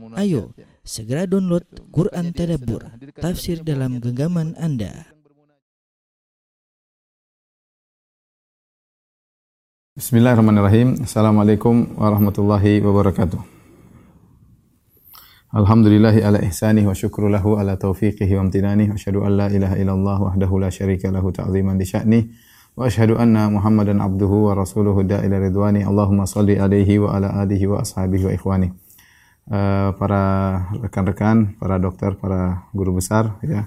Ayo, segera download Quran Tadabbur, tafsir dalam genggaman Anda. Bismillahirrahmanirrahim. Assalamualaikum warahmatullahi wabarakatuh. Alhamdulillahi ala ihsanih wa syukru lahu ala taufiqihi wa amtinanih wa asyhadu an la ilaha illallah wahdahu la syarika lahu ta'ziman li sya'nih wa asyhadu anna Muhammadan abduhu wa rasuluhu da'ila ridwani. Allahumma salli alaihi wa ala alihi wa ashabihi wa ikhwani. Uh, para rekan-rekan, para dokter, para guru besar ya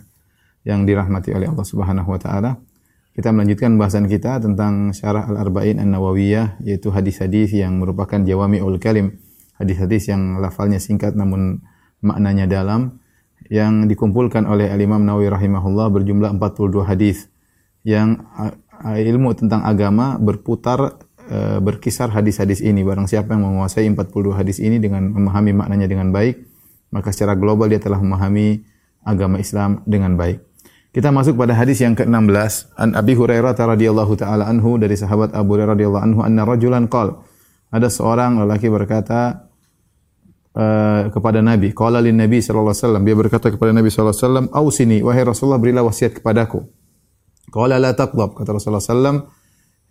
yang dirahmati oleh Allah Subhanahu wa taala. Kita melanjutkan bahasan kita tentang syarah Al-Arba'in An-Nawawiyah yaitu hadis-hadis yang merupakan jawami'ul kalim, hadis-hadis yang lafalnya singkat namun maknanya dalam yang dikumpulkan oleh Al-Imam Nawawi rahimahullah berjumlah 42 hadis yang ilmu tentang agama berputar uh, berkisar hadis-hadis ini. Barang siapa yang menguasai 42 hadis ini dengan memahami maknanya dengan baik, maka secara global dia telah memahami agama Islam dengan baik. Kita masuk pada hadis yang ke-16 an Abi Hurairah radhiyallahu taala anhu dari sahabat Abu Hurairah radhiyallahu anhu anna rajulan qal ada seorang lelaki berkata uh, kepada Nabi qala lin Nabi sallallahu alaihi wasallam. Dia berkata kepada Nabi sallallahu alaihi wasallam ausini wahai Rasulullah berilah wasiat kepadaku. Qala la taqdab kata Rasulullah sallam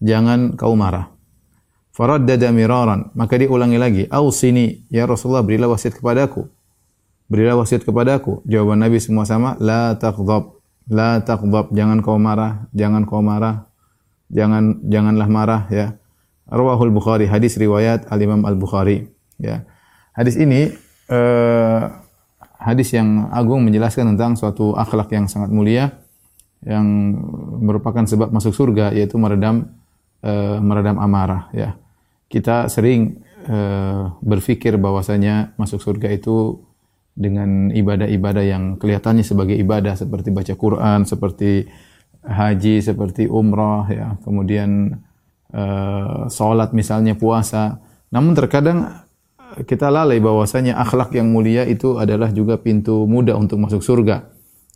jangan kau marah faraddada miraran maka dia ulangi lagi ausini ya Rasulullah berilah wasiat kepadaku berilah wasiat kepadaku jawaban Nabi semua sama la taqdab La taqdab, jangan kau marah, jangan kau marah. Jangan janganlah marah ya. Rawahul Bukhari, hadis riwayat Al-Imam Al-Bukhari ya. Hadis ini uh, hadis yang agung menjelaskan tentang suatu akhlak yang sangat mulia yang merupakan sebab masuk surga yaitu meredam uh, meredam amarah ya. Kita sering uh, berpikir bahwasanya masuk surga itu dengan ibadah-ibadah yang kelihatannya sebagai ibadah seperti baca Quran, seperti haji, seperti umrah, ya, kemudian uh, sholat misalnya puasa. Namun terkadang kita lalai bahwasanya akhlak yang mulia itu adalah juga pintu mudah untuk masuk surga.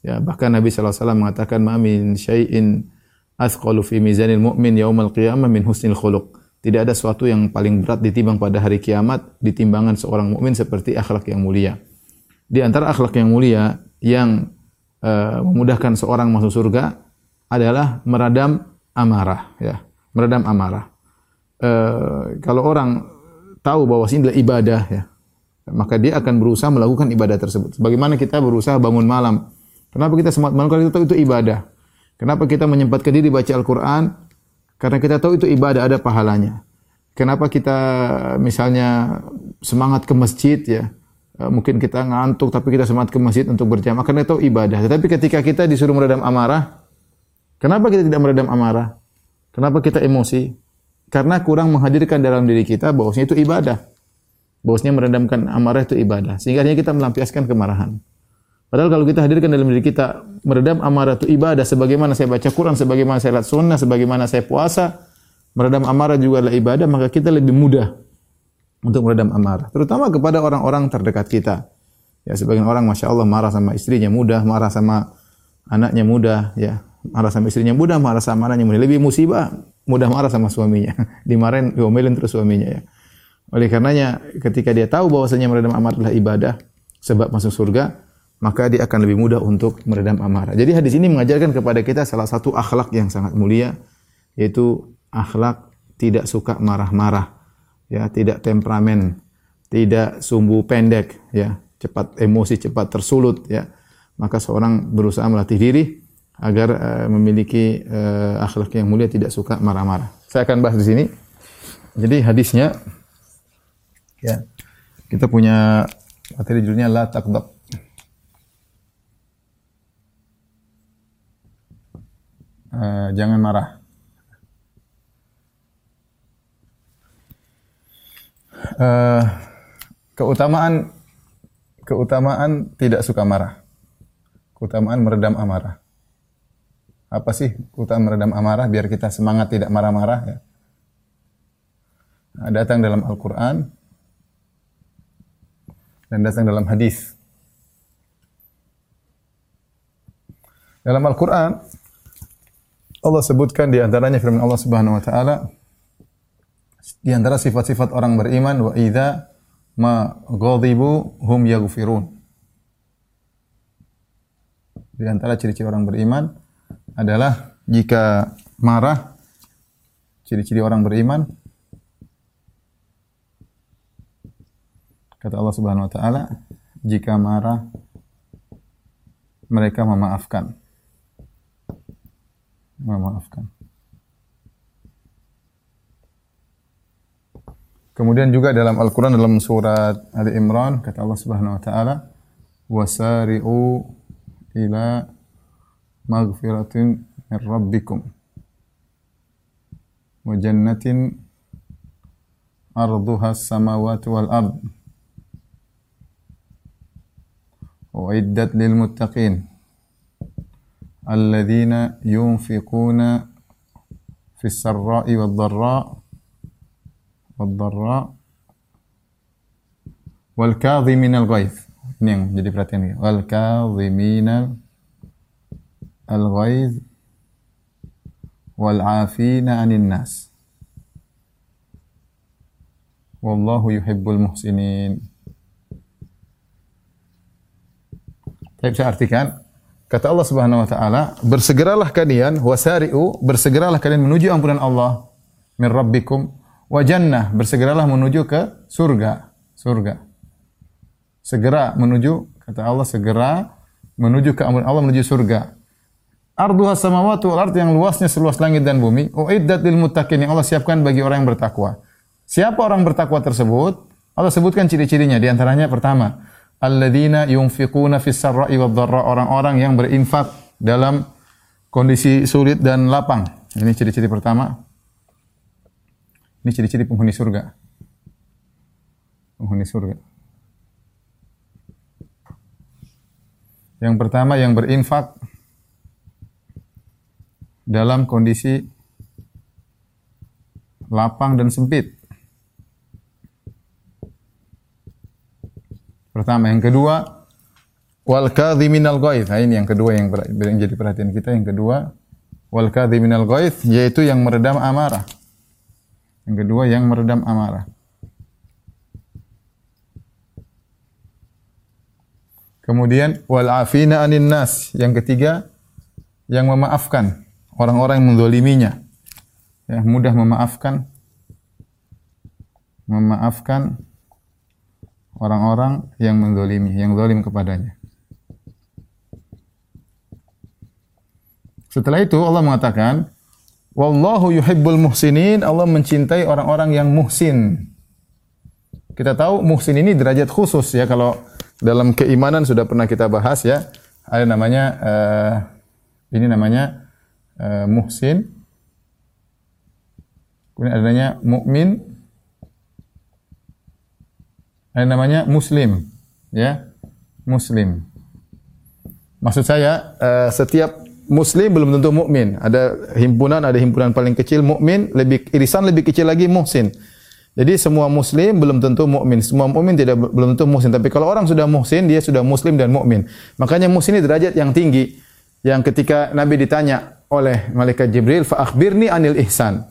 Ya, bahkan Nabi SAW mengatakan, "Ma min syai'in athqalu fi mizanil mu'min yaumal qiyamah min husnil khuluq." Tidak ada sesuatu yang paling berat ditimbang pada hari kiamat ditimbangan seorang mukmin seperti akhlak yang mulia. Di antara akhlak yang mulia yang uh, memudahkan seorang masuk surga adalah meredam amarah, ya, meredam amarah. Uh, kalau orang tahu bahwa ini adalah ibadah, ya, maka dia akan berusaha melakukan ibadah tersebut. Bagaimana kita berusaha bangun malam? Kenapa kita semangat malam? Karena kita tahu itu ibadah. Kenapa kita menyempatkan diri baca Al-Quran? Karena kita tahu itu ibadah, ada pahalanya. Kenapa kita misalnya semangat ke masjid ya? Eh, mungkin kita ngantuk tapi kita semangat ke masjid untuk berjamaah karena itu ibadah. Tetapi ketika kita disuruh meredam amarah, kenapa kita tidak meredam amarah? Kenapa kita emosi? Karena kurang menghadirkan dalam diri kita bahwasanya itu ibadah. Bahwasanya meredamkan amarah itu ibadah. Sehingga kita melampiaskan kemarahan. Padahal kalau kita hadirkan dalam diri kita meredam amarah itu ibadah sebagaimana saya baca Quran, sebagaimana saya lihat sunnah, sebagaimana saya puasa, meredam amarah juga adalah ibadah, maka kita lebih mudah untuk meredam amarah, terutama kepada orang-orang terdekat kita. Ya, sebagian orang masya Allah marah sama istrinya mudah, marah sama anaknya mudah, ya, marah sama istrinya mudah, marah sama anaknya mudah. Lebih musibah mudah marah sama suaminya, dimarahin, diomelin terus suaminya ya. Oleh karenanya ketika dia tahu bahwasanya meredam amarah adalah ibadah sebab masuk surga, maka dia akan lebih mudah untuk meredam amarah. Jadi hadis ini mengajarkan kepada kita salah satu akhlak yang sangat mulia yaitu akhlak tidak suka marah-marah ya tidak temperamen, tidak sumbu pendek, ya cepat emosi, cepat tersulut, ya maka seorang berusaha melatih diri agar uh, memiliki uh, akhlak yang mulia, tidak suka marah-marah. Saya akan bahas di sini. Jadi hadisnya, ya kita punya materi judulnya la takdab. Uh, jangan marah. uh, keutamaan keutamaan tidak suka marah. Keutamaan meredam amarah. Apa sih keutamaan meredam amarah biar kita semangat tidak marah-marah ya? Nah, datang dalam Al-Qur'an dan datang dalam hadis. Dalam Al-Qur'an Allah sebutkan di antaranya firman Allah Subhanahu wa taala di antara sifat-sifat orang beriman wa idza ma ghadibu hum yaghfirun. Di antara ciri-ciri orang beriman adalah jika marah ciri-ciri orang beriman kata Allah Subhanahu wa taala jika marah mereka memaafkan memaafkan. Kemudian juga dalam Al-Quran dalam surat Ali Imran kata Allah Subhanahu Wa Taala wasari'u ila maghfiratin min rabbikum wa jannatin arduha samawati wal ard lil muttaqin الذين ينفقون في السراء والضراء والضراء والكاظمين الغيظ. نعم جدي perhatian ya والكاظمين الغيظ والعافين عن الناس. والله يحب المحسنين. طيب saya artikan kata Allah Subhanahu wa taala bersegeralah kalian wasari'u bersegeralah kalian menuju ampunan Allah min rabbikum wa jannah. Bersegeralah menuju ke surga surga. Segera menuju kata Allah segera menuju ke ampunan Allah menuju surga. Arduha samawati wal yang luasnya seluas langit dan bumi uiddat lil muttaqin yang Allah siapkan bagi orang yang bertakwa. Siapa orang bertakwa tersebut? Allah sebutkan ciri-cirinya di antaranya pertama alladzina yunfiquna fis sarra'i wad dharra orang-orang yang berinfak dalam kondisi sulit dan lapang ini ciri-ciri pertama ini ciri-ciri penghuni surga. Penghuni surga. Yang pertama yang berinfak dalam kondisi lapang dan sempit. Pertama, yang kedua wal kadhiminal ghaith. Nah, ini yang kedua yang, yang jadi perhatian kita. Yang kedua wal kadhiminal ghaith yaitu yang meredam amarah. Yang kedua yang meredam amarah. Kemudian wal afina anin nas. Yang ketiga yang memaafkan orang-orang yang mendoliminya. Ya, mudah memaafkan memaafkan orang-orang yang mendolimi, yang dolim kepadanya. Setelah itu Allah mengatakan, Wallahu yuhibbul muhsinin. Allah mencintai orang-orang yang muhsin. Kita tahu muhsin ini derajat khusus ya kalau dalam keimanan sudah pernah kita bahas ya. Ada namanya uh, ini namanya uh, muhsin. Kemudian adanya mukmin. Ada namanya muslim ya. Muslim. Maksud saya uh, setiap muslim belum tentu mukmin. Ada himpunan, ada himpunan paling kecil mukmin, lebih irisan lebih kecil lagi muhsin. Jadi semua muslim belum tentu mukmin. Semua mukmin tidak belum tentu muhsin. Tapi kalau orang sudah muhsin, dia sudah muslim dan mukmin. Makanya muhsin ini derajat yang tinggi. Yang ketika Nabi ditanya oleh malaikat Jibril, "Fa akhbirni anil ihsan."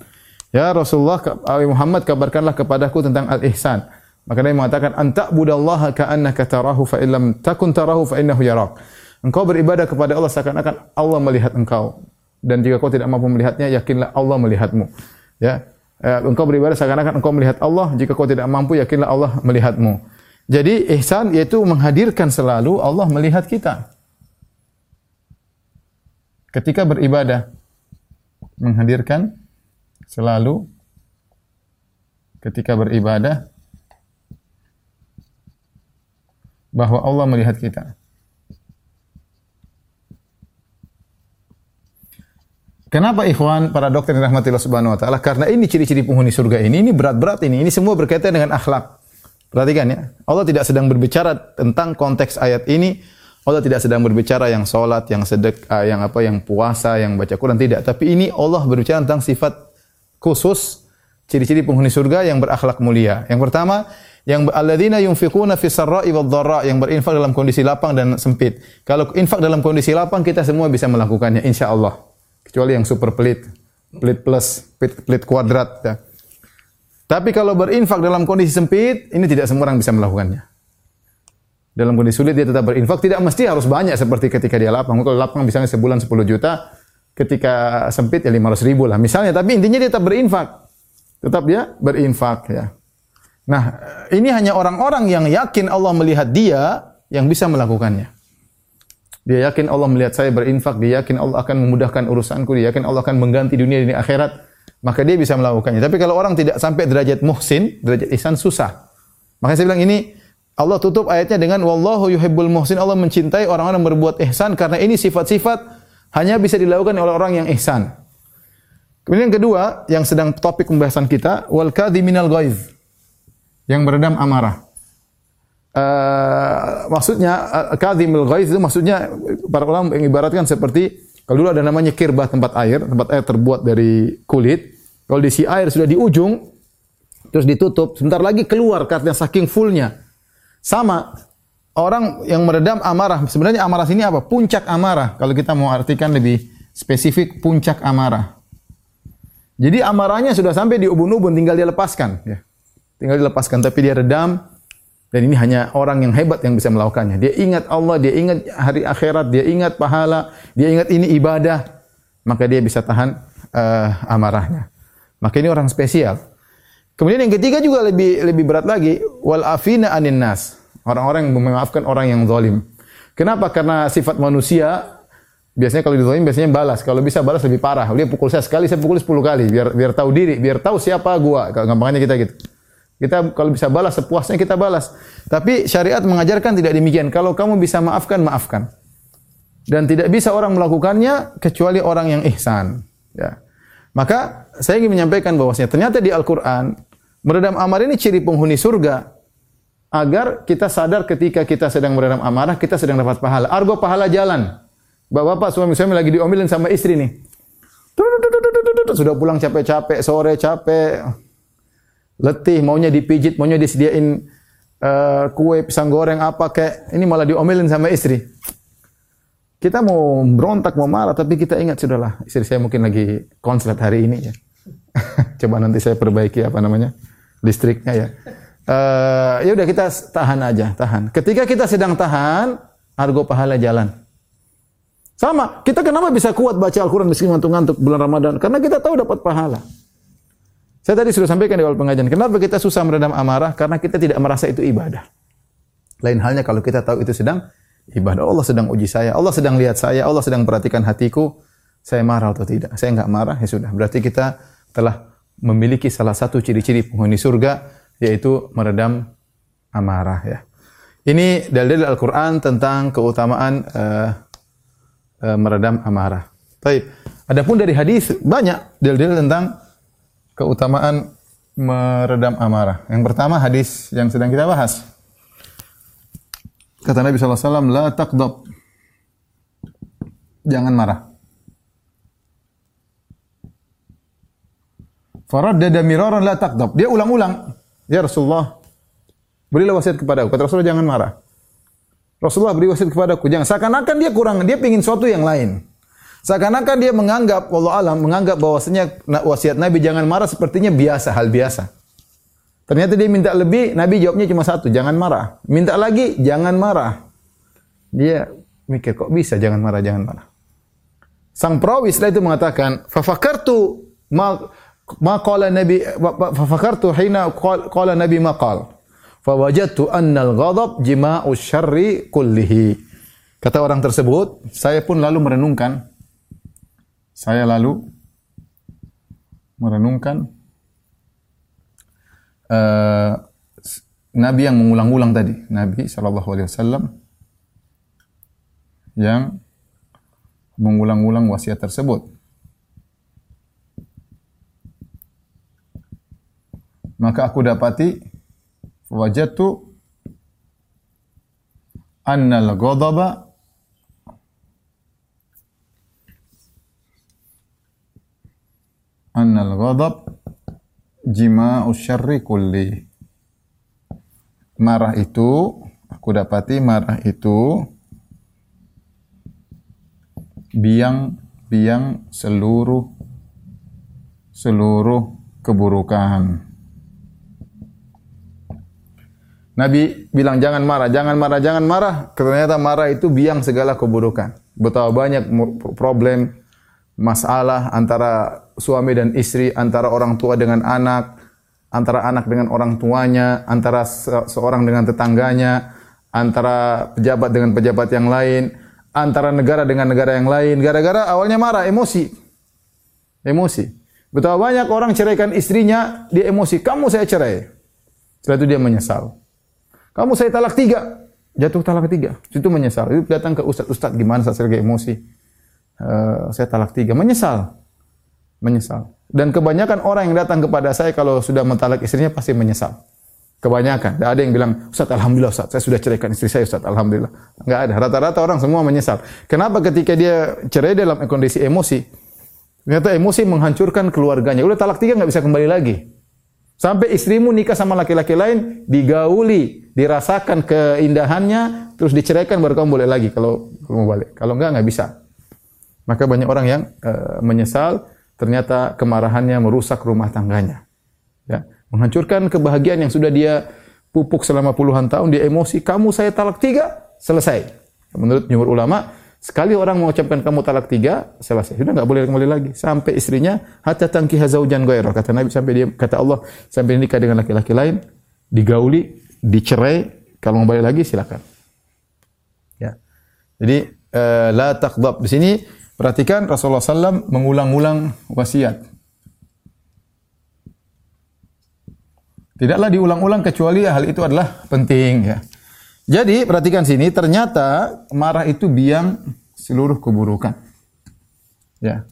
Ya Rasulullah Muhammad kabarkanlah kepadaku tentang al-ihsan. Maka Nabi mengatakan, "Anta budallaha ka'annaka tarahu fa illam takun tarahu fa innahu yarak." Engkau beribadah kepada Allah seakan-akan Allah melihat engkau. Dan jika kau tidak mampu melihatnya, yakinlah Allah melihatmu. Ya. Eh, engkau beribadah seakan-akan engkau melihat Allah, jika kau tidak mampu, yakinlah Allah melihatmu. Jadi ihsan yaitu menghadirkan selalu Allah melihat kita. Ketika beribadah menghadirkan selalu ketika beribadah bahwa Allah melihat kita. Kenapa ikhwan para dokter yang rahmatillah subhanahu wa ta'ala? Karena ini ciri-ciri penghuni surga ini, ini berat-berat ini. Ini semua berkaitan dengan akhlak. Perhatikan ya. Allah tidak sedang berbicara tentang konteks ayat ini. Allah tidak sedang berbicara yang sholat, yang sedek, yang apa, yang puasa, yang baca Quran. Tidak. Tapi ini Allah berbicara tentang sifat khusus ciri-ciri penghuni surga yang berakhlak mulia. Yang pertama, yang alladzina yunfiquna fi sarra'i wad yang berinfak dalam kondisi lapang dan sempit. Kalau infak dalam kondisi lapang kita semua bisa melakukannya insyaallah kecuali yang super pelit, pelit plus, pelit, pelit kuadrat ya. Tapi kalau berinfak dalam kondisi sempit, ini tidak semua orang bisa melakukannya. Dalam kondisi sulit dia tetap berinfak, tidak mesti harus banyak seperti ketika dia lapang. Kalau lapang misalnya sebulan 10 juta, ketika sempit ya 500 ribu lah misalnya. Tapi intinya dia tetap berinfak. Tetap dia berinfak ya. Nah, ini hanya orang-orang yang yakin Allah melihat dia yang bisa melakukannya. Dia yakin Allah melihat saya berinfak, dia yakin Allah akan memudahkan urusanku, dia yakin Allah akan mengganti dunia ini akhirat maka dia bisa melakukannya. Tapi kalau orang tidak sampai derajat muhsin, derajat ihsan susah. Makanya saya bilang ini Allah tutup ayatnya dengan wallahu yuhibbul muhsin. Allah mencintai orang-orang yang berbuat ihsan karena ini sifat-sifat hanya bisa dilakukan oleh orang yang ihsan. Kemudian yang kedua, yang sedang topik pembahasan kita, wal kadhiminal ghaiz. Yang meredam amarah. Uh, maksudnya uh, kadhimul ghaiz itu maksudnya para ulama mengibaratkan seperti kalau dulu ada namanya kirbah tempat air, tempat air terbuat dari kulit. Kalau diisi air sudah di ujung, terus ditutup, sebentar lagi keluar karena saking fullnya. Sama, orang yang meredam amarah, sebenarnya amarah sini apa? Puncak amarah. Kalau kita mau artikan lebih spesifik, puncak amarah. Jadi amarahnya sudah sampai di ubun-ubun, tinggal dia lepaskan. Ya. Tinggal dilepaskan, tapi dia redam, dan ini hanya orang yang hebat yang bisa melakukannya. Dia ingat Allah, dia ingat hari akhirat, dia ingat pahala, dia ingat ini ibadah, maka dia bisa tahan uh, amarahnya. Maka ini orang spesial. Kemudian yang ketiga juga lebih lebih berat lagi, wal afina anin nas. Orang-orang yang memaafkan orang yang zalim. Kenapa? Karena sifat manusia biasanya kalau dizalim biasanya balas. Kalau bisa balas lebih parah. Dia pukul saya sekali, saya pukul sepuluh kali biar biar tahu diri, biar tahu siapa gua. Gampangnya kita gitu. Kita kalau bisa balas sepuasnya kita balas. Tapi syariat mengajarkan tidak demikian. Kalau kamu bisa maafkan, maafkan. Dan tidak bisa orang melakukannya kecuali orang yang ihsan. Ya. Maka saya ingin menyampaikan bahwasanya ternyata di Al-Quran meredam amarah ini ciri penghuni surga. Agar kita sadar ketika kita sedang meredam amarah, kita sedang dapat pahala. Argo pahala jalan. Bapak-bapak suami-suami lagi diomelin sama istri nih. Sudah pulang capek-capek, sore capek, letih, maunya dipijit, maunya disediain uh, kue pisang goreng apa kayak ini malah diomelin sama istri. Kita mau berontak, mau marah, tapi kita ingat sudahlah istri saya mungkin lagi konslet hari ini ya. Coba nanti saya perbaiki apa namanya listriknya ya. Uh, ya udah kita tahan aja, tahan. Ketika kita sedang tahan, argo pahala jalan. Sama, kita kenapa bisa kuat baca Al-Quran meski ngantuk-ngantuk bulan Ramadan? Karena kita tahu dapat pahala. Saya tadi sudah sampaikan di awal pengajian, kenapa kita susah meredam amarah? Karena kita tidak merasa itu ibadah. Lain halnya kalau kita tahu itu sedang ibadah. Allah sedang uji saya, Allah sedang lihat saya, Allah sedang perhatikan hatiku. Saya marah atau tidak? Saya enggak marah, ya sudah. Berarti kita telah memiliki salah satu ciri-ciri penghuni surga, yaitu meredam amarah. Ya. Ini dalil Al-Quran tentang keutamaan uh, uh, meredam amarah. Baik. Adapun dari hadis banyak dalil-dalil tentang keutamaan meredam amarah. Yang pertama hadis yang sedang kita bahas. Kata Nabi SAW, La taqdab. Jangan marah. Faraddada miraran la taqdab. Dia ulang-ulang. Ya Rasulullah, berilah wasiat kepada aku. Kata Rasulullah, jangan marah. Rasulullah beri wasiat kepada aku. Jangan. Seakan-akan dia kurang, dia ingin sesuatu yang lain. Seakan-akan dia menganggap, Allah alam, menganggap bahwasanya wasiat Nabi jangan marah sepertinya biasa, hal biasa. Ternyata dia minta lebih, Nabi jawabnya cuma satu, jangan marah. Minta lagi, jangan marah. Dia mikir, kok bisa jangan marah, jangan marah. Sang perawi setelah itu mengatakan, fafakartu ma ma qala Nabi fafakartu hina qala Nabi ma qala. Fawajadtu anna al-ghadab jima'u syarri kullihi. Kata orang tersebut, saya pun lalu merenungkan saya lalu merenungkan uh, Nabi yang mengulang-ulang tadi, Nabi Wasallam yang mengulang-ulang wasiat tersebut. Maka aku dapati wajatu annal ghadaba annal ghadab jima'u syarri kulli. Marah itu, aku dapati marah itu biang biang seluruh seluruh keburukan. Nabi bilang jangan marah, jangan marah, jangan marah. Ternyata marah itu biang segala keburukan. Betapa banyak problem, masalah antara suami dan istri, antara orang tua dengan anak, antara anak dengan orang tuanya, antara seorang dengan tetangganya, antara pejabat dengan pejabat yang lain, antara negara dengan negara yang lain. Gara-gara awalnya marah, emosi. Emosi. Betapa banyak orang ceraikan istrinya, dia emosi. Kamu saya cerai. Setelah itu dia menyesal. Kamu saya talak tiga. Jatuh talak tiga. Itu menyesal. Itu datang ke ustaz. Ustaz gimana saya lagi emosi? Uh, saya talak tiga. Menyesal. Menyesal. Dan kebanyakan orang yang datang kepada saya kalau sudah mentalak istrinya pasti menyesal. Kebanyakan. Tidak ada yang bilang, Ustaz Alhamdulillah Ustaz, saya sudah ceraikan istri saya Ustaz Alhamdulillah. Enggak ada. Rata-rata orang semua menyesal. Kenapa ketika dia cerai dalam kondisi emosi? Ternyata emosi menghancurkan keluarganya. Udah talak tiga nggak bisa kembali lagi. Sampai istrimu nikah sama laki-laki lain, digauli, dirasakan keindahannya, terus diceraikan baru kamu boleh lagi kalau kamu balik. Kalau enggak nggak bisa. Maka banyak orang yang uh, menyesal, ternyata kemarahannya merusak rumah tangganya. Ya menghancurkan kebahagiaan yang sudah dia pupuk selama puluhan tahun, dia emosi, kamu saya talak tiga, selesai. Menurut jumhur ulama, sekali orang mengucapkan kamu talak tiga, selesai. Sudah nggak boleh kembali lagi. Sampai istrinya, hatta tangki hazaujan goyro. Kata Nabi, sampai dia, kata Allah, sampai nikah dengan laki-laki lain, digauli, dicerai, kalau mau balik lagi silakan. Ya. Jadi, uh, la takdab. Di sini, perhatikan Rasulullah SAW mengulang-ulang wasiat. Tidaklah diulang-ulang kecuali hal itu adalah penting ya. Jadi perhatikan sini ternyata marah itu biang seluruh keburukan. Ya.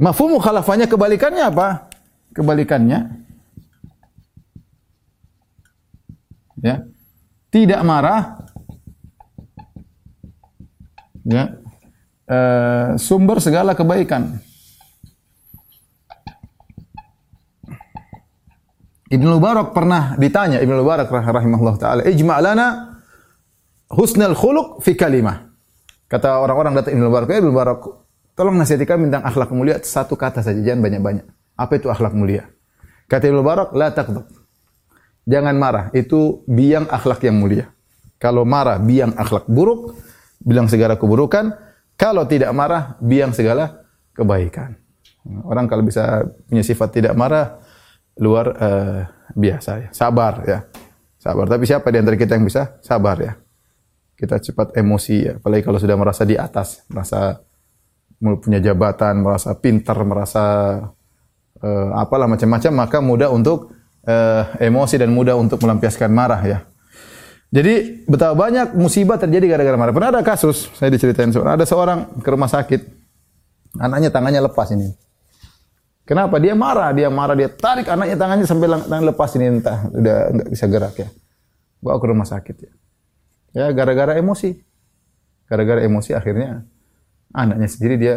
Mafhum mukhalafahnya kebalikannya apa? Kebalikannya ya. Tidak marah ya. E, sumber segala kebaikan. Ibnu Mubarak pernah ditanya Ibnu Mubarak rahimahullah taala, "Ijma' lana husnul khuluq fi kalimah." Kata orang-orang datang Ibnu Mubarak, eh, "Ibnu Mubarak, tolong nasihatkan tentang akhlak mulia satu kata saja, jangan banyak-banyak." Apa itu akhlak mulia? Kata Ibnu Mubarak, "La taqdab." Jangan marah, itu biang akhlak yang mulia. Kalau marah biang akhlak buruk, bilang segala keburukan. Kalau tidak marah, biang segala kebaikan. Orang kalau bisa punya sifat tidak marah, luar uh, biasa ya. Sabar ya. Sabar. Tapi siapa di antara kita yang bisa sabar ya? Kita cepat emosi ya. Apalagi kalau sudah merasa di atas, merasa punya jabatan, merasa pintar, merasa uh, apalah macam-macam, maka mudah untuk uh, emosi dan mudah untuk melampiaskan marah ya. Jadi betapa banyak musibah terjadi gara-gara marah. Pernah ada kasus, saya diceritain ada seorang ke rumah sakit, anaknya tangannya lepas ini. Kenapa? Dia marah, dia marah, dia tarik anaknya tangannya sampai tangan lepas ini entah udah nggak bisa gerak ya. Bawa ke rumah sakit ya. Ya gara-gara emosi. Gara-gara emosi akhirnya anaknya sendiri dia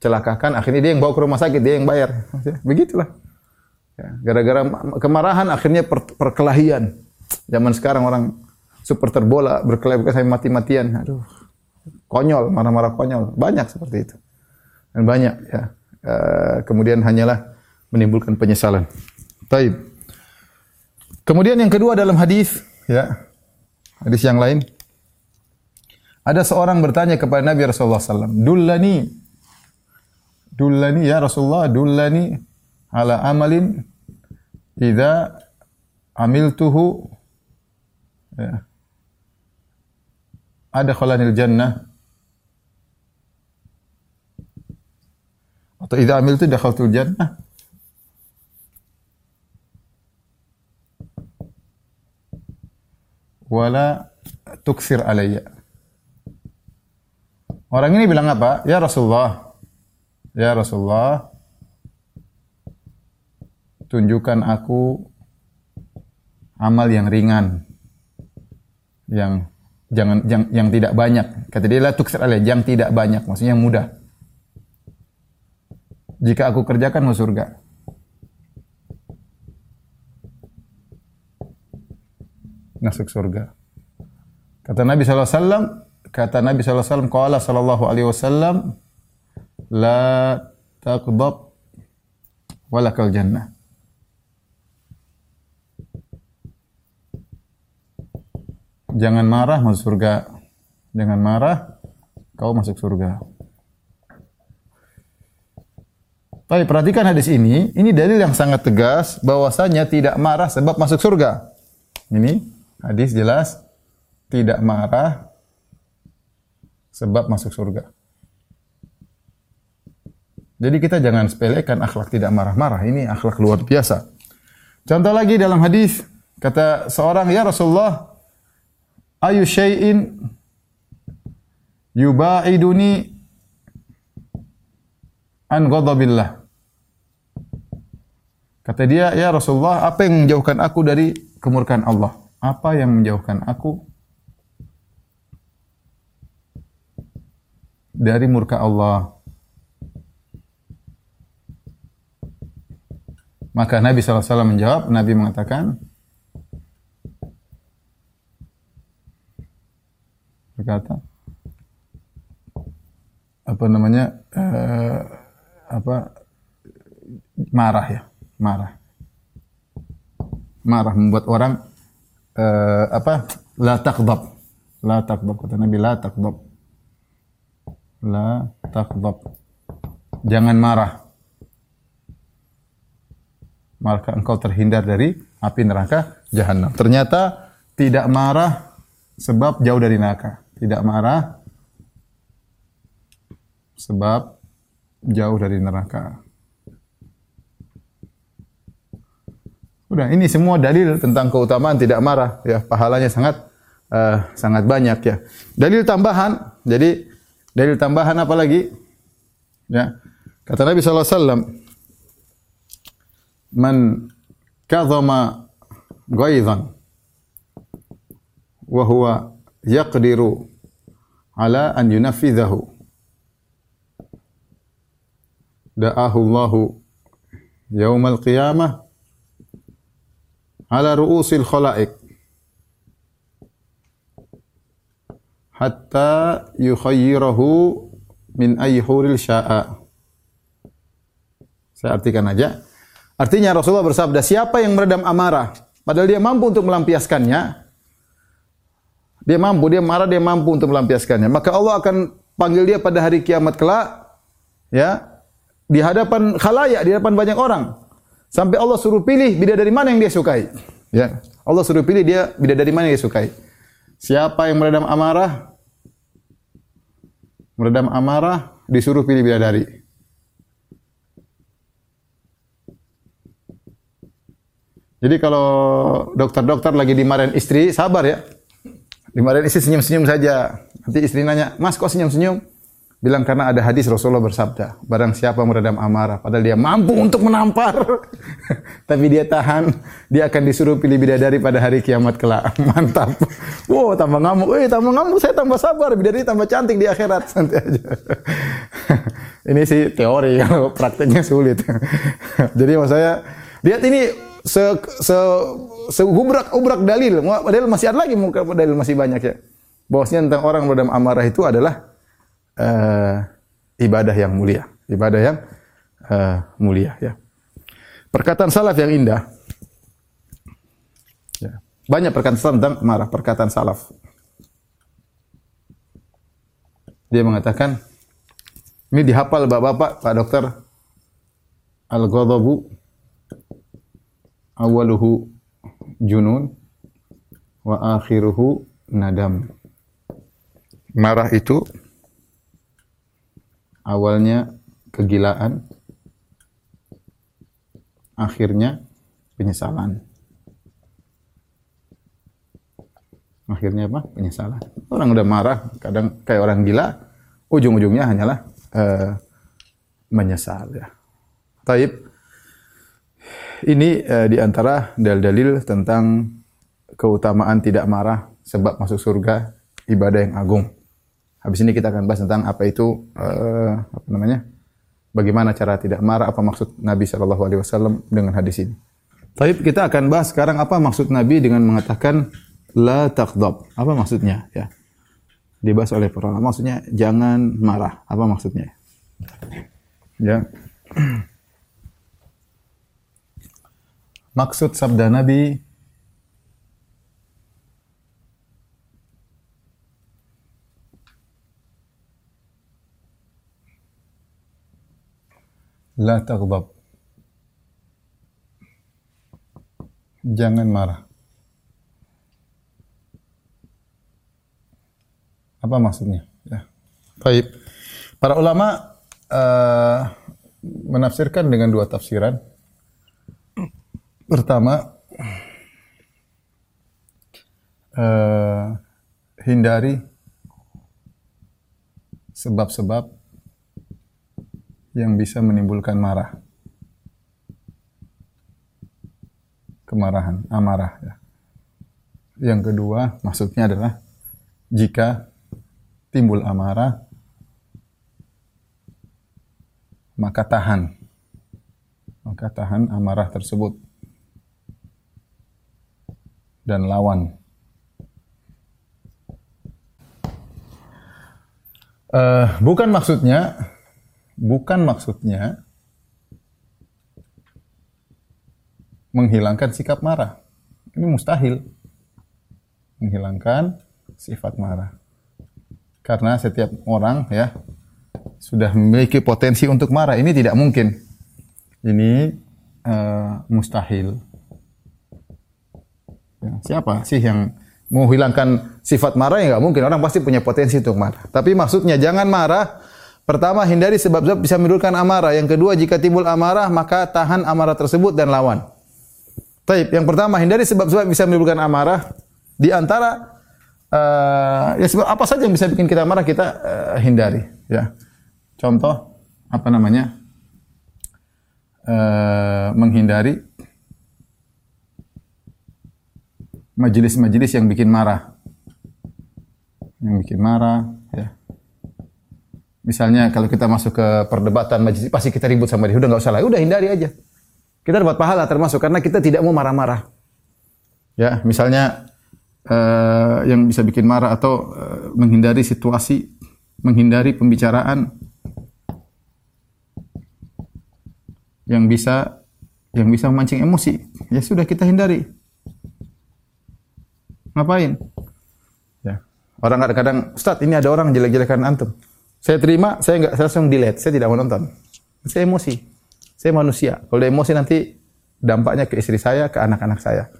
celakakan, akhirnya dia yang bawa ke rumah sakit, dia yang bayar. Begitulah. Ya, gara-gara kemarahan akhirnya per perkelahian. Zaman sekarang orang super terbola berkelahi sampai mati-matian. Aduh. Konyol, marah-marah konyol. Banyak seperti itu. Dan banyak ya. Uh, kemudian hanyalah menimbulkan penyesalan. Taib. Kemudian yang kedua dalam hadis, ya, hadis yang lain, ada seorang bertanya kepada Nabi Rasulullah SAW, Dullani, Dullani ya Rasulullah, Dullani ala amalin idza amiltuhu ya, ada khalanil jannah Atau idza amiltu dakhaltul jannah. Wala tuksir alayya. Orang ini bilang apa? Ya Rasulullah. Ya Rasulullah. Tunjukkan aku amal yang ringan. Yang jangan yang, yang tidak banyak. Kata dia la tuksir alayya, yang tidak banyak, maksudnya mudah. Jika aku kerjakan mau surga. Masuk surga. Kata Nabi SAW, kata Nabi SAW, Qala sallallahu alaihi wasallam, La taqdab walakal jannah. Jangan marah masuk surga. Jangan marah kau masuk surga. Tapi perhatikan hadis ini, ini dalil yang sangat tegas bahwasanya tidak marah sebab masuk surga. Ini hadis jelas tidak marah sebab masuk surga. Jadi kita jangan sepelekan akhlak tidak marah-marah. Ini akhlak luar biasa. Contoh lagi dalam hadis kata seorang ya Rasulullah ayu syai'in yubaiduni an ghadabillah Kata dia, "Ya Rasulullah, apa yang menjauhkan aku dari kemurkaan Allah? Apa yang menjauhkan aku dari murka Allah?" Maka Nabi SAW menjawab, Nabi mengatakan, berkata, apa namanya, uh, apa marah ya marah. Marah membuat orang uh, apa? La taqdab. La taqdab kata Nabi la taqdab. La taqdab. Jangan marah. Maka engkau terhindar dari api neraka jahanam. Ternyata tidak marah sebab jauh dari neraka. Tidak marah sebab jauh dari neraka. Udah, ini semua dalil tentang keutamaan tidak marah ya, pahalanya sangat uh, sangat banyak ya. Dalil tambahan, jadi dalil tambahan apa lagi? Ya. Kata Nabi sallallahu alaihi wasallam, "Man kadhama ghaidhan wa huwa yaqdiru ala an yunaffidhahu da'ahu Allahu yaumal qiyamah ala ru'usil khalaik hatta yukhayyirahu min ayyhuril sya'a. Saya artikan aja. Artinya Rasulullah bersabda, siapa yang meredam amarah, padahal dia mampu untuk melampiaskannya, dia mampu, dia marah, dia mampu untuk melampiaskannya. Maka Allah akan panggil dia pada hari kiamat kelak, ya, di hadapan khalayak, di hadapan banyak orang. Sampai Allah suruh pilih bidadari mana yang dia sukai. Ya. Allah suruh pilih dia bidadari mana yang dia sukai. Siapa yang meredam amarah? Meredam amarah disuruh pilih bidadari. Jadi kalau dokter-dokter lagi dimarahin istri, sabar ya. Dimarahin istri senyum-senyum saja. Nanti istri nanya, "Mas, kok senyum-senyum?" Bilang karena ada hadis Rasulullah bersabda, barang siapa meredam amarah, padahal dia mampu untuk menampar, tapi dia tahan, dia akan disuruh pilih bidadari pada hari kiamat kelak. Mantap. Wow, tambah ngamuk. Eh, tambah ngamuk, saya tambah sabar. Bidadari tambah cantik di akhirat. Santai aja. ini sih teori, kalau prakteknya sulit. Jadi maksud saya, lihat ini se, se, se ubrak, ubrak dalil. Dalil masih ada lagi, dalil masih banyak ya. Bahwasanya tentang orang meredam amarah itu adalah uh, ibadah yang mulia, ibadah yang uh, mulia ya. Perkataan salaf yang indah. Ya. Banyak perkataan salaf tentang marah, perkataan salaf. Dia mengatakan, ini dihafal bapak-bapak, Pak Dokter, Al-ghadabu awaluhu junun wa akhiruhu nadam. Marah itu awalnya kegilaan, akhirnya penyesalan. Akhirnya apa? Penyesalan. Orang udah marah, kadang kayak orang gila, ujung-ujungnya hanyalah uh, menyesal ya. Taib. Ini uh, di antara dalil-dalil tentang keutamaan tidak marah sebab masuk surga ibadah yang agung. Habis ini kita akan bahas tentang apa itu uh, apa namanya? Bagaimana cara tidak marah? Apa maksud Nabi Shallallahu Alaihi Wasallam dengan hadis ini? Tapi kita akan bahas sekarang apa maksud Nabi dengan mengatakan la taqdab. Apa maksudnya? Ya. Dibahas oleh para ulama. Maksudnya jangan marah. Apa maksudnya? Ya. Maksud sabda Nabi La taghdab. Jangan marah. Apa maksudnya? Ya. Baik. Para ulama uh, menafsirkan dengan dua tafsiran. Pertama, uh, hindari sebab-sebab yang bisa menimbulkan marah. Kemarahan, amarah. Ya. Yang kedua, maksudnya adalah jika timbul amarah, maka tahan. Maka tahan amarah tersebut. Dan lawan. Uh, bukan maksudnya, bukan maksudnya menghilangkan sikap marah. Ini mustahil. Menghilangkan sifat marah. Karena setiap orang ya sudah memiliki potensi untuk marah. Ini tidak mungkin. Ini uh, mustahil. Ya, siapa sih yang mau hilangkan sifat marah ya nggak mungkin. Orang pasti punya potensi untuk marah. Tapi maksudnya jangan marah. Pertama, hindari sebab-sebab bisa menimbulkan amarah. Yang kedua, jika timbul amarah, maka tahan amarah tersebut dan lawan. Taib. Yang pertama, hindari sebab-sebab bisa menimbulkan amarah. Di antara uh, ya sebab apa saja yang bisa bikin kita marah kita uh, hindari. Ya. Contoh apa namanya? Uh, menghindari majelis-majelis yang bikin marah. Yang bikin marah, ya. Misalnya kalau kita masuk ke perdebatan majelis, pasti kita ribut sama dia. Udah nggak usah lah, udah hindari aja. Kita dapat pahala termasuk karena kita tidak mau marah-marah. Ya, misalnya uh, yang bisa bikin marah atau uh, menghindari situasi, menghindari pembicaraan yang bisa yang bisa memancing emosi. Ya sudah kita hindari. Ngapain? Ya. Orang kadang-kadang, Ustaz, ini ada orang jelek-jelekan antum. Saya terima, saya enggak saya langsung delete, saya tidak mau nonton. Saya emosi. Saya manusia. Kalau emosi nanti dampaknya ke istri saya, ke anak-anak saya.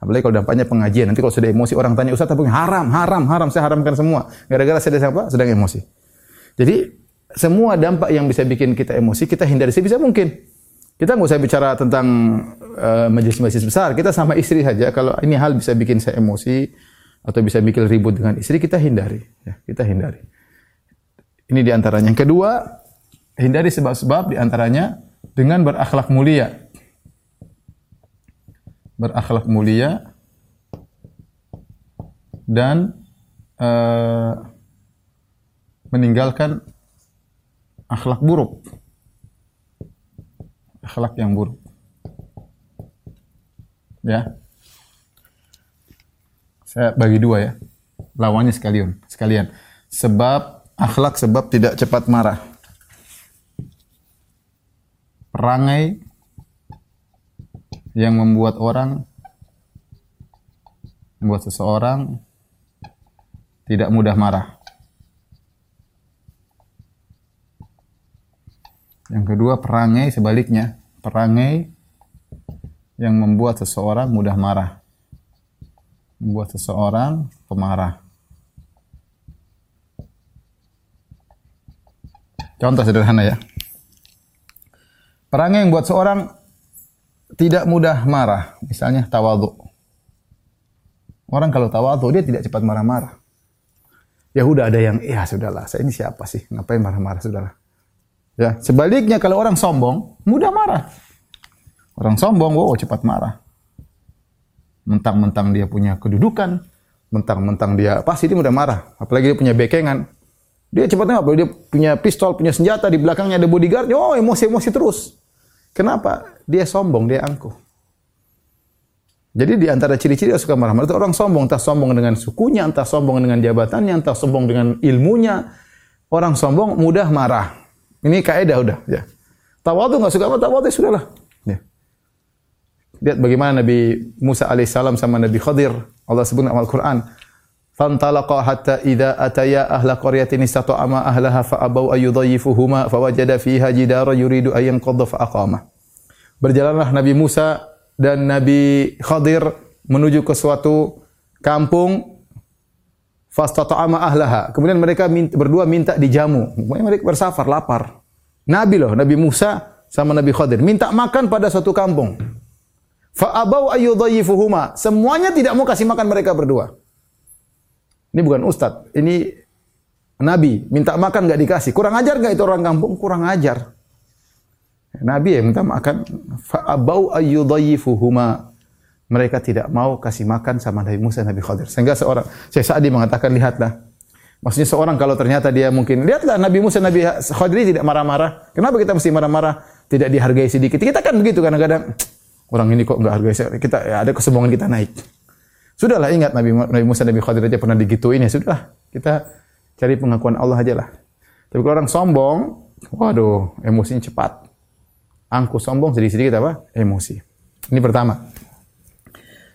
Apalagi kalau dampaknya pengajian. Nanti kalau sudah emosi orang tanya, Ustaz tapi haram, haram, haram. Saya haramkan semua. Gara-gara saya sedang apa? Sedang emosi. Jadi semua dampak yang bisa bikin kita emosi, kita hindari sebisa mungkin. Kita nggak usah bicara tentang uh, majelis-majelis besar. Kita sama istri saja. Kalau ini hal bisa bikin saya emosi atau bisa bikin ribut dengan istri, kita hindari. Ya, kita hindari. Ini di antaranya. Yang kedua, hindari sebab-sebab di antaranya dengan berakhlak mulia. Berakhlak mulia dan uh, meninggalkan akhlak buruk akhlak yang buruk. Ya. Saya bagi dua ya. Lawannya sekalian, sekalian. Sebab akhlak sebab tidak cepat marah. Perangai yang membuat orang membuat seseorang tidak mudah marah. Yang kedua, perangai sebaliknya. Perangai yang membuat seseorang mudah marah. Membuat seseorang pemarah. Contoh sederhana ya. Perangai yang buat seorang tidak mudah marah. Misalnya tawadhu. Orang kalau tawadhu dia tidak cepat marah-marah. Ya udah ada yang, ya sudahlah, saya ini siapa sih? Ngapain marah-marah, sudahlah. Ya, sebaliknya kalau orang sombong, mudah marah. Orang sombong, wow, cepat marah. Mentang-mentang dia punya kedudukan, mentang-mentang dia pasti dia mudah marah. Apalagi dia punya bekengan. Dia cepatnya apa? Dia punya pistol, punya senjata, di belakangnya ada bodyguard, oh emosi-emosi terus. Kenapa? Dia sombong, dia angkuh. Jadi di antara ciri-ciri suka marah-marah itu orang sombong, entah sombong dengan sukunya, entah sombong dengan jabatannya, entah sombong dengan ilmunya. Orang sombong mudah marah. Ini kaidah udah, ya. Tawadhu nggak suka apa ya sudahlah. Ya. Lihat bagaimana Nabi Musa alaihissalam sama Nabi Khadir Allah sebut dalam Al-Qur'an. Fantalaqa hatta idza ataya ahla qaryatin istata'ama ahlaha fa abau ayyudayyifuhuma fawajada fiha jidara yuridu an yanqadha fa aqama. Berjalanlah Nabi Musa dan Nabi Khadir menuju ke suatu kampung fastata'ama ahlaha. Kemudian mereka minta, berdua minta dijamu. Mereka bersafar lapar. Nabi loh, Nabi Musa sama Nabi Khadir minta makan pada suatu kampung. Fa abau. Semuanya tidak mau kasih makan mereka berdua. Ini bukan ustadz, ini nabi. Minta makan nggak dikasih. Kurang ajar nggak itu orang kampung? Kurang ajar. Nabi yang minta makan. Fa'abau ayyudayyifuhuma. Mereka tidak mau kasih makan sama Nabi Musa dan Nabi Khadir. Sehingga seorang, saya Sa'di mengatakan, lihatlah. Maksudnya seorang kalau ternyata dia mungkin, lihatlah Nabi Musa Nabi Khadir tidak marah-marah. Kenapa kita mesti marah-marah? Tidak dihargai sedikit. Kita kan begitu kadang-kadang. Orang ini kok nggak hargai saya. Kita ya ada kesombongan kita naik. Sudahlah ingat Nabi, Nabi Musa Nabi Khadir aja pernah digituin ya sudah. Kita cari pengakuan Allah aja lah. Tapi kalau orang sombong, waduh, emosinya cepat. Angku sombong sedikit-sedikit apa? Emosi. Ini pertama.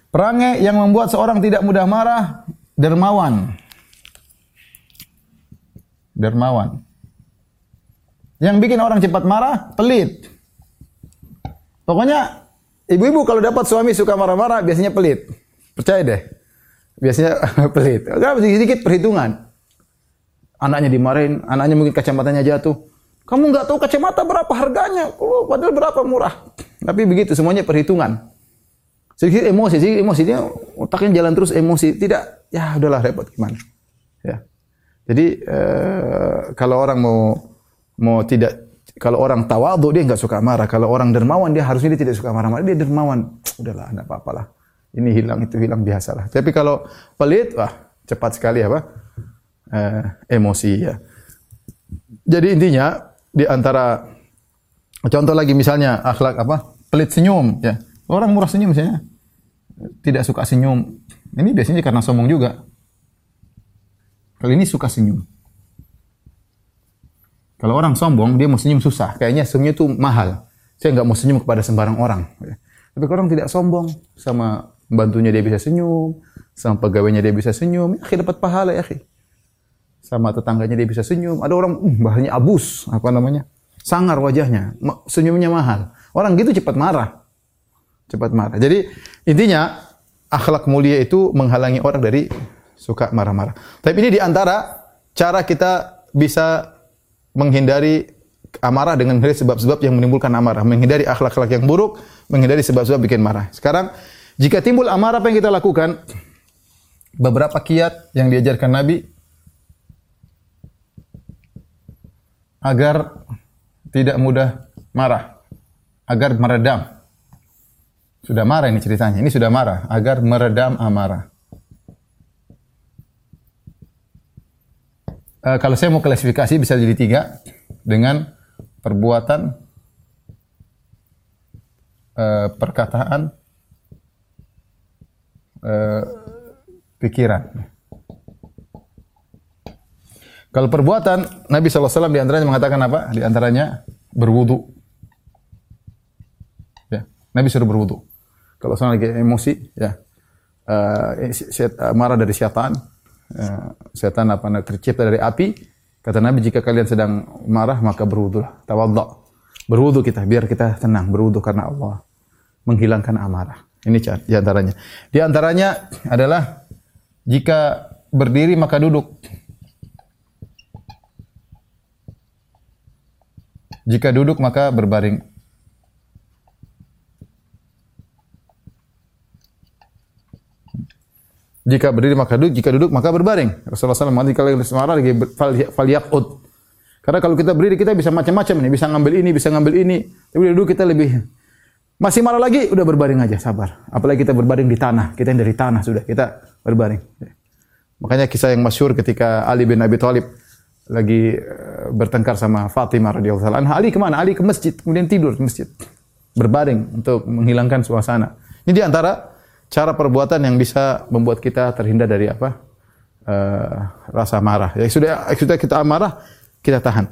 Perangai yang membuat seorang tidak mudah marah, dermawan. Dermawan. Yang bikin orang cepat marah, pelit. Pokoknya ibu-ibu kalau dapat suami suka marah-marah biasanya pelit. Percaya deh. Biasanya pelit. Karena sedikit perhitungan. Anaknya dimarahin, anaknya mungkin kacamatanya jatuh. Kamu nggak tahu kacamata berapa harganya, oh, padahal berapa murah. Tapi begitu semuanya perhitungan. Sedikit emosi, sedikit emosi dia otaknya jalan terus emosi. Tidak, ya udahlah repot gimana. Ya. Jadi eh, kalau orang mau mau tidak kalau orang tawadhu dia nggak suka marah. Kalau orang dermawan dia harusnya dia tidak suka marah-marah. Dia dermawan. Udahlah, enggak apa-apalah ini hilang itu hilang biasalah. Tapi kalau pelit, wah cepat sekali apa? Eh, emosi ya. Jadi intinya di antara contoh lagi misalnya akhlak apa? Pelit senyum ya. Orang murah senyum misalnya tidak suka senyum. Ini biasanya karena sombong juga. Kali ini suka senyum. Kalau orang sombong, dia mau senyum susah. Kayaknya senyum itu mahal. Saya nggak mau senyum kepada sembarang orang. Tapi kalau orang tidak sombong sama Bantunya dia bisa senyum, sama pegawainya dia bisa senyum, ya dapat pahala ya Sama tetangganya dia bisa senyum. Ada orang uh, bahannya abus, apa namanya? Sangar wajahnya, senyumnya mahal. Orang gitu cepat marah. Cepat marah. Jadi intinya akhlak mulia itu menghalangi orang dari suka marah-marah. Tapi ini di antara cara kita bisa menghindari amarah dengan sebab-sebab yang menimbulkan amarah, menghindari akhlak-akhlak yang buruk, menghindari sebab-sebab bikin marah. Sekarang jika timbul amarah apa yang kita lakukan? Beberapa kiat yang diajarkan Nabi agar tidak mudah marah, agar meredam. Sudah marah ini ceritanya. Ini sudah marah, agar meredam amarah. E, kalau saya mau klasifikasi bisa jadi tiga dengan perbuatan, e, perkataan, uh, pikiran. Kalau perbuatan, Nabi SAW di antaranya mengatakan apa? Di antaranya berwudu. Ya, Nabi suruh berwudu. Kalau seorang lagi emosi, ya, uh, marah dari syaitan, uh, setan apa tercipta dari api. Kata Nabi, jika kalian sedang marah, maka berwudulah. Tawadda. Berwudu kita, biar kita tenang. Berwudu karena Allah. Menghilangkan amarah. Ini di antaranya. Di antaranya adalah jika berdiri maka duduk. Jika duduk maka berbaring. Jika berdiri maka duduk, jika duduk maka berbaring. Rasulullah SAW mengatakan kalau semarah lagi falyaqud. Karena kalau kita berdiri kita bisa macam-macam nih, bisa ngambil ini, bisa ngambil ini. Tapi duduk kita lebih masih marah lagi, udah berbaring aja, sabar. Apalagi kita berbaring di tanah, kita yang dari tanah sudah, kita berbaring. Makanya kisah yang masyur ketika Ali bin Abi Thalib lagi eh, bertengkar sama Fatimah radhiyallahu anha. Ali ke mana? Ali ke masjid, kemudian tidur di masjid. Berbaring untuk menghilangkan suasana. Ini di antara cara perbuatan yang bisa membuat kita terhindar dari apa? Uh, rasa marah. Ya sudah, sudah kita marah, kita tahan.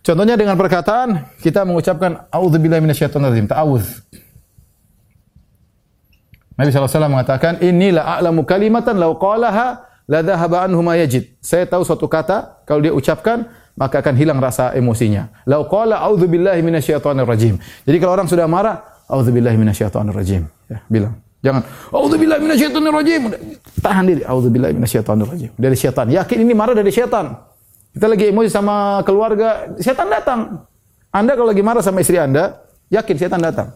Contohnya dengan perkataan kita mengucapkan auzubillahi minasyaitonir ta'awuz. Nabi SAW mengatakan, inilah a'lamu kalimatan law qalaha la dhahaba anhu ma yajid. Saya tahu suatu kata kalau dia ucapkan maka akan hilang rasa emosinya. Lau qala a'udzubillahi minasyaitonir rajim. Jadi kalau orang sudah marah, a'udzubillahi minasyaitonir rajim. Ya, bilang. Jangan a'udzubillahi minasyaitonir rajim. Tahan diri, a'udzubillahi minasyaitonir rajim. Dari syaitan. Yakin ini marah dari syaitan. Kita lagi emosi sama keluarga, syaitan datang. Anda kalau lagi marah sama istri Anda, yakin syaitan datang.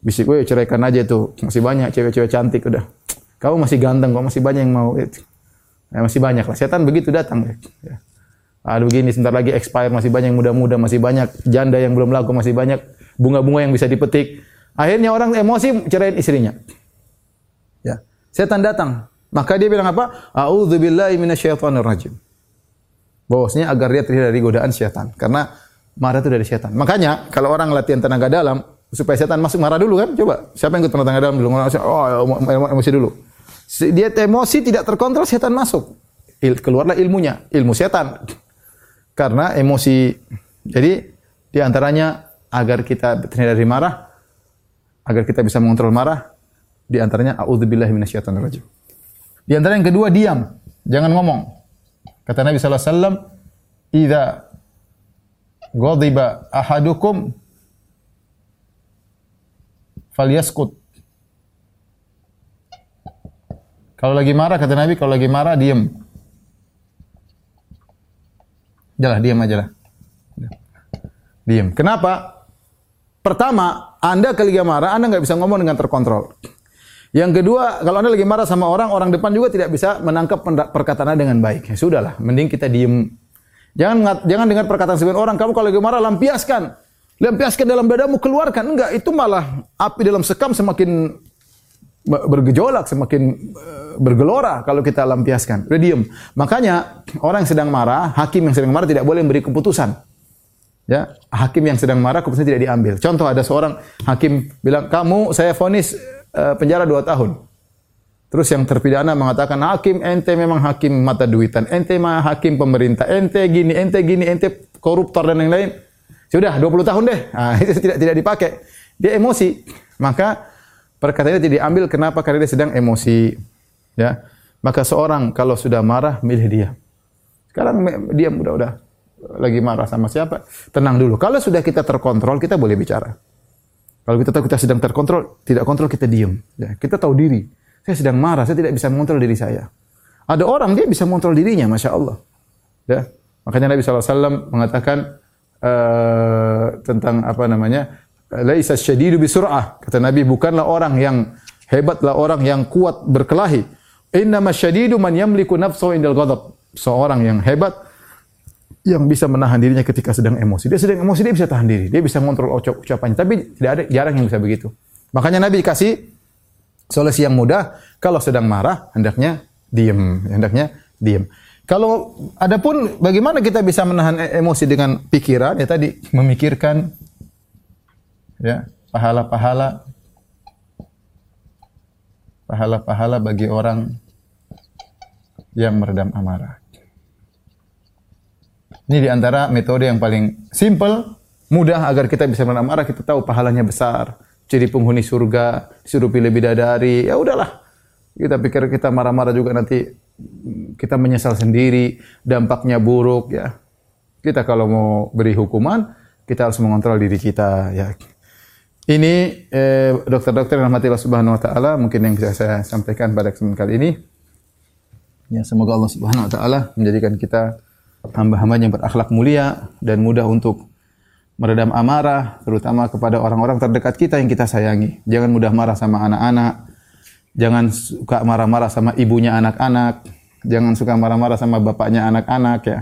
Bisik, gue ceraikan aja itu. Masih banyak cewek-cewek cantik udah. Kamu masih ganteng kok, masih banyak yang mau. Ya, masih banyak lah. Setan begitu datang. Ya. Aduh begini, sebentar lagi expire, masih banyak muda-muda, masih banyak janda yang belum laku, masih banyak bunga-bunga yang bisa dipetik. Akhirnya orang emosi ceraiin istrinya. Setan datang. Maka dia bilang apa? A'udzubillahi minasyaitonir rajim. Bahwasanya agar dia terhindar dari godaan setan. Karena marah itu dari setan. Makanya kalau orang latihan tenaga dalam supaya setan masuk marah dulu kan? Coba. Siapa yang ikut tenaga dalam dulu? Oh, emosi dulu. Dia emosi tidak terkontrol, setan masuk. Keluarlah ilmunya, ilmu setan. Karena emosi. Jadi di antaranya agar kita terhindar dari marah, agar kita bisa mengontrol marah, di antaranya auzubillahi minasyaitonirrajim. Di antara yang kedua diam, jangan ngomong. Kata Nabi sallallahu alaihi wasallam, "Idza ghadiba ahadukum falyaskut." Kalau lagi marah kata Nabi, kalau lagi marah diam. Jalah diam aja lah. Diam. Kenapa? Pertama, Anda lagi marah, Anda nggak bisa ngomong dengan terkontrol. Yang kedua, kalau Anda lagi marah sama orang, orang depan juga tidak bisa menangkap perkataan Anda dengan baik. Ya sudahlah, mending kita diem. Jangan jangan dengar perkataan sebagian orang, kamu kalau lagi marah lampiaskan. Lampiaskan dalam dadamu, keluarkan. Enggak, itu malah api dalam sekam semakin bergejolak, semakin eh, bergelora kalau kita lampiaskan. Udah diem. Makanya orang yang sedang marah, hakim yang sedang marah tidak boleh memberi keputusan. Ya, hakim yang sedang marah keputusan tidak diambil. Contoh ada seorang hakim bilang, "Kamu saya vonis uh, penjara dua tahun." Terus yang terpidana mengatakan, "Hakim, ente memang hakim mata duitan. Ente mah hakim pemerintah. Ente gini, ente gini, ente koruptor dan lain-lain." Sudah 20 tahun deh. Nah, itu tidak tidak dipakai. Dia emosi. Maka Perkataannya tidak diambil kenapa? Karena dia sedang emosi. Ya. Maka seorang kalau sudah marah milih dia. Sekarang diam udah udah lagi marah sama siapa? Tenang dulu. Kalau sudah kita terkontrol, kita boleh bicara. Kalau kita tahu kita sedang terkontrol, tidak kontrol kita diam. Ya, kita tahu diri. Saya sedang marah, saya tidak bisa mengontrol diri saya. Ada orang dia bisa mengontrol dirinya, masya Allah. Ya. Makanya Nabi SAW mengatakan uh, tentang apa namanya laisa syadidu bisur'ah. Kata Nabi, bukanlah orang yang hebatlah orang yang kuat berkelahi. Innama syadidu man yamliku nafsahu indal ghadab. Seorang yang hebat yang bisa menahan dirinya ketika sedang emosi. Dia sedang emosi dia bisa tahan diri, dia bisa mengontrol ucap ucapannya. Tapi tidak ada jarang yang bisa begitu. Makanya Nabi kasih solusi yang mudah. Kalau sedang marah, hendaknya diam, hendaknya diam. Kalau adapun bagaimana kita bisa menahan e-, emosi dengan pikiran ya tadi memikirkan ya pahala-pahala pahala-pahala bagi orang yang meredam amarah. Ini di antara metode yang paling simple, mudah agar kita bisa meredam amarah, kita tahu pahalanya besar. Jadi penghuni surga, disuruh pilih bidadari, ya udahlah. Kita pikir kita marah-marah juga nanti kita menyesal sendiri, dampaknya buruk ya. Kita kalau mau beri hukuman, kita harus mengontrol diri kita ya. Ini eh, dokter-dokter yang rahmati Allah Subhanahu wa taala mungkin yang bisa saya sampaikan pada kesempatan kali ini. Ya, semoga Allah Subhanahu wa taala menjadikan kita hamba-hamba yang berakhlak mulia dan mudah untuk meredam amarah terutama kepada orang-orang terdekat kita yang kita sayangi. Jangan mudah marah sama anak-anak. Jangan suka marah-marah sama ibunya anak-anak. Jangan suka marah-marah sama bapaknya anak-anak ya.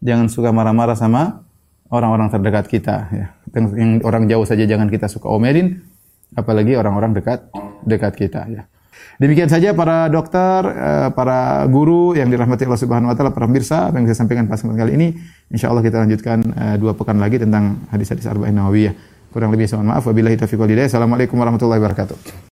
Jangan suka marah-marah sama orang-orang terdekat kita ya. Yang, orang jauh saja jangan kita suka omelin apalagi orang-orang dekat dekat kita ya. Demikian saja para dokter, eh, para guru yang dirahmati Allah Subhanahu wa taala, para pemirsa yang saya sampaikan pas kali ini. Insyaallah kita lanjutkan eh, dua pekan lagi tentang hadis-hadis arba'in nawawiyah. Kurang lebih mohon maaf wabillahi taufiq wal hidayah. Assalamualaikum warahmatullahi wabarakatuh.